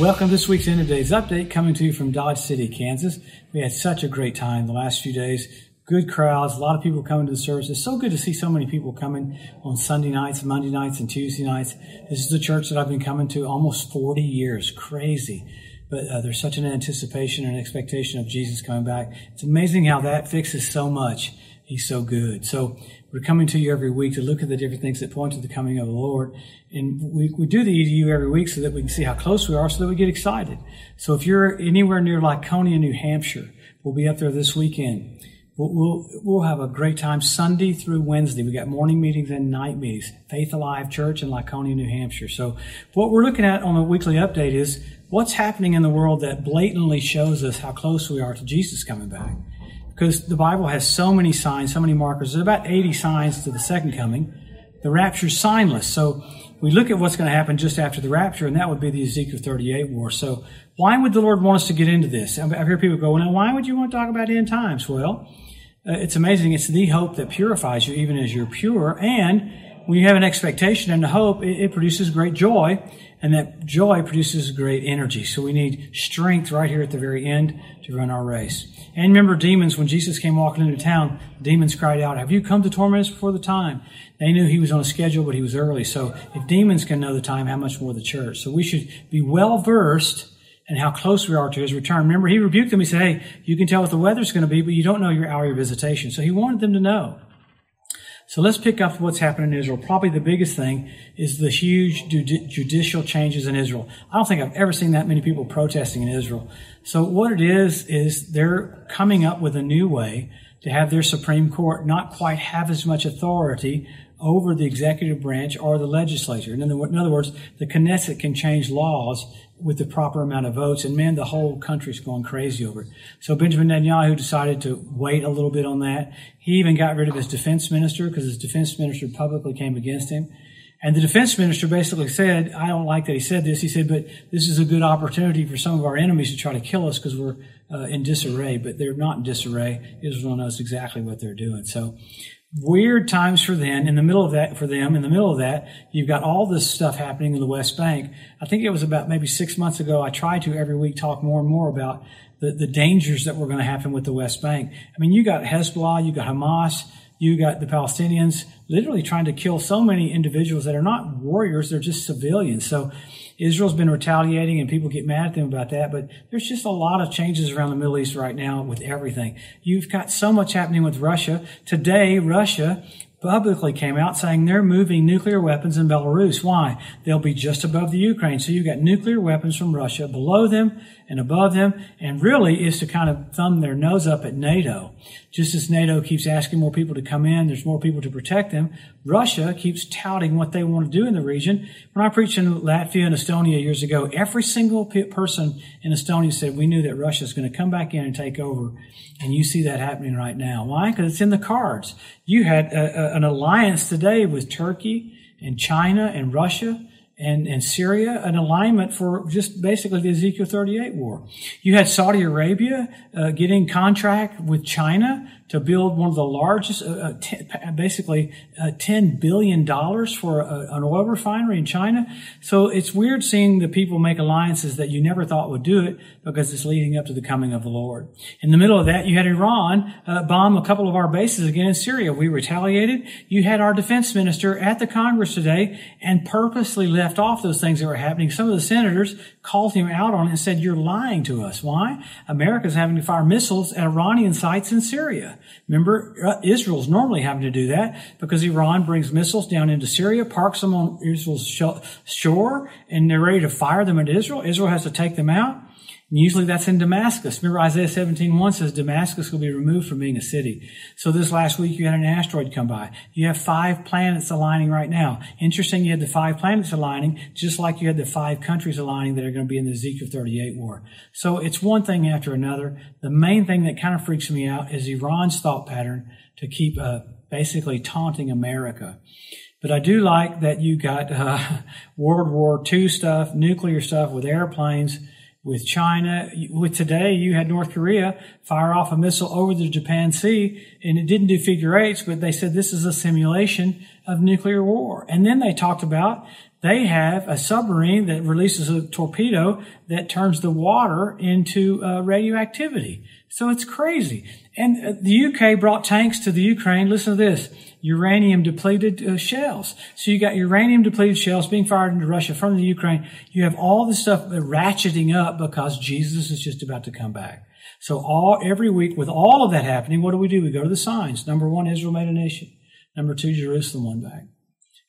Welcome to this week's End of Days Update coming to you from Dodge City, Kansas. We had such a great time the last few days. Good crowds, a lot of people coming to the service. It's so good to see so many people coming on Sunday nights, Monday nights, and Tuesday nights. This is the church that I've been coming to almost 40 years. Crazy. But uh, there's such an anticipation and expectation of Jesus coming back. It's amazing how that fixes so much. He's so good. So we're coming to you every week to look at the different things that point to the coming of the Lord. And we, we do the EDU every week so that we can see how close we are so that we get excited. So if you're anywhere near Laconia, New Hampshire, we'll be up there this weekend. We'll, we'll, we'll have a great time Sunday through Wednesday. We got morning meetings and night meetings. Faith Alive Church in Laconia, New Hampshire. So what we're looking at on a weekly update is what's happening in the world that blatantly shows us how close we are to Jesus coming back because the Bible has so many signs, so many markers. There's about 80 signs to the second coming. The rapture's signless. So we look at what's going to happen just after the rapture, and that would be the Ezekiel 38 war. So why would the Lord want us to get into this? I've heard people go, now why would you want to talk about end times? Well, uh, it's amazing. It's the hope that purifies you even as you're pure. And when you have an expectation and a hope, it, it produces great joy and that joy produces great energy. So we need strength right here at the very end to run our race. And remember demons, when Jesus came walking into town, demons cried out, have you come to torment us before the time? They knew he was on a schedule, but he was early. So if demons can know the time, how much more the church? So we should be well versed in how close we are to his return. Remember, he rebuked them. He said, hey, you can tell what the weather's going to be, but you don't know your hour of visitation. So he wanted them to know. So let's pick up what's happening in Israel. Probably the biggest thing is the huge judicial changes in Israel. I don't think I've ever seen that many people protesting in Israel. So what it is, is they're coming up with a new way to have their Supreme Court not quite have as much authority over the executive branch or the legislature. In other words, the Knesset can change laws with the proper amount of votes. And man, the whole country's going crazy over it. So Benjamin Netanyahu decided to wait a little bit on that. He even got rid of his defense minister because his defense minister publicly came against him. And the defense minister basically said, I don't like that he said this. He said, but this is a good opportunity for some of our enemies to try to kill us because we're uh, in disarray, but they're not in disarray. Israel knows exactly what they're doing. So weird times for them. In the middle of that, for them, in the middle of that, you've got all this stuff happening in the West Bank. I think it was about maybe six months ago. I tried to every week talk more and more about the, the dangers that were going to happen with the West Bank. I mean, you got Hezbollah, you got Hamas, you got the Palestinians literally trying to kill so many individuals that are not warriors, they're just civilians. So Israel's been retaliating and people get mad at them about that, but there's just a lot of changes around the Middle East right now with everything. You've got so much happening with Russia. Today, Russia publicly came out saying they're moving nuclear weapons in Belarus. Why? They'll be just above the Ukraine. So you've got nuclear weapons from Russia below them and above them, and really is to kind of thumb their nose up at NATO. Just as NATO keeps asking more people to come in, there's more people to protect them. Russia keeps touting what they want to do in the region. When I preached in Latvia and Estonia years ago, every single person in Estonia said, we knew that Russia is going to come back in and take over. And you see that happening right now. Why? Because it's in the cards. You had a, a, an alliance today with Turkey and China and Russia and, and Syria, an alignment for just basically the Ezekiel 38 war. You had Saudi Arabia uh, getting contract with China to build one of the largest, uh, uh t- basically uh, $10 billion for a, an oil refinery in China. So it's weird seeing the people make alliances that you never thought would do it because it's leading up to the coming of the Lord. In the middle of that, you had Iran uh, bomb a couple of our bases again in Syria. We retaliated. You had our defense minister at the Congress today and purposely left off those things that were happening. Some of the senators called him out on it and said, you're lying to us. Why? America's having to fire missiles at Iranian sites in Syria. Remember, uh, Israel's normally having to do that because Iran brings missiles down into Syria, parks them on Israel's shore, and they're ready to fire them into Israel. Israel has to take them out. And usually that's in Damascus. Remember Isaiah 17, 1 says Damascus will be removed from being a city. So this last week you had an asteroid come by. You have five planets aligning right now. Interesting, you had the five planets aligning, just like you had the five countries aligning that are going to be in the Ezekiel 38 war. So it's one thing after another. The main thing that kind of freaks me out is Iran's thought pattern to keep uh, basically taunting America. But I do like that you got uh, World War II stuff, nuclear stuff with airplanes with China. With today, you had North Korea fire off a missile over the Japan Sea, and it didn't do figure eights, but they said this is a simulation of nuclear war. And then they talked about they have a submarine that releases a torpedo that turns the water into uh, radioactivity. So it's crazy. And uh, the UK brought tanks to the Ukraine. Listen to this. Uranium depleted uh, shells. So you got uranium depleted shells being fired into Russia from the Ukraine. You have all this stuff ratcheting up because Jesus is just about to come back. So all, every week with all of that happening, what do we do? We go to the signs. Number one, Israel made a nation. Number two, Jerusalem won back.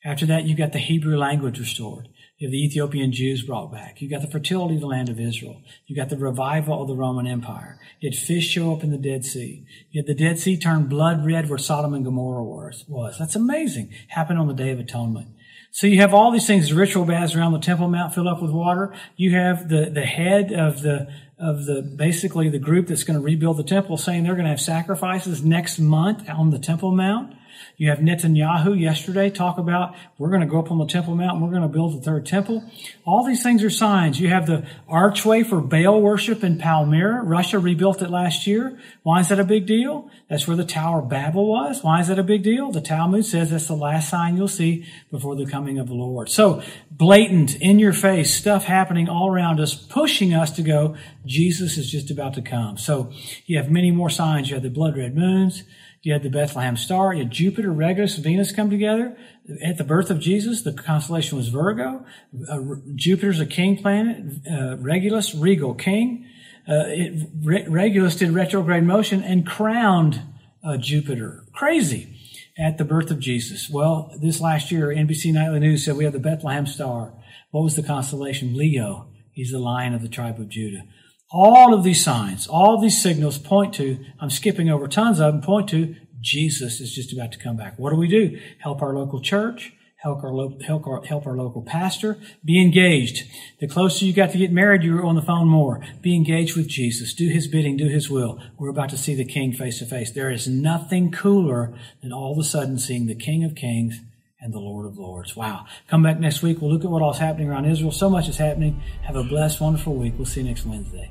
After that, you got the Hebrew language restored. You have the Ethiopian Jews brought back. You got the fertility of the land of Israel. You got the revival of the Roman Empire. You had fish show up in the Dead Sea. You had the Dead Sea turn blood red where Sodom and Gomorrah was. That's amazing. Happened on the Day of Atonement. So you have all these things, the ritual baths around the Temple Mount filled up with water. You have the, the head of the, of the, basically the group that's going to rebuild the temple saying they're going to have sacrifices next month on the Temple Mount. You have Netanyahu yesterday talk about we're going to go up on the Temple Mount and we're going to build the third temple. All these things are signs. You have the archway for Baal worship in Palmyra. Russia rebuilt it last year. Why is that a big deal? That's where the Tower of Babel was. Why is that a big deal? The Talmud says that's the last sign you'll see before the coming of the Lord. So blatant, in your face stuff happening all around us, pushing us to go, Jesus is just about to come. So you have many more signs. You have the blood red moons. You had the Bethlehem star. You had Jupiter, Regulus, Venus come together. At the birth of Jesus, the constellation was Virgo. Uh, Jupiter's a king planet. Uh, Regulus, regal king. Uh, it, Re- Regulus did retrograde motion and crowned uh, Jupiter. Crazy. At the birth of Jesus. Well, this last year, NBC Nightly News said we have the Bethlehem star. What was the constellation? Leo. He's the lion of the tribe of Judah. All of these signs, all these signals point to, I'm skipping over tons of them, point to Jesus is just about to come back. What do we do? Help our local church, help our, lo- help our, help our local pastor, be engaged. The closer you got to get married, you're on the phone more. Be engaged with Jesus. Do his bidding, do his will. We're about to see the King face to face. There is nothing cooler than all of a sudden seeing the King of Kings and the Lord of Lords. Wow. Come back next week. We'll look at what all's happening around Israel. So much is happening. Have a blessed, wonderful week. We'll see you next Wednesday.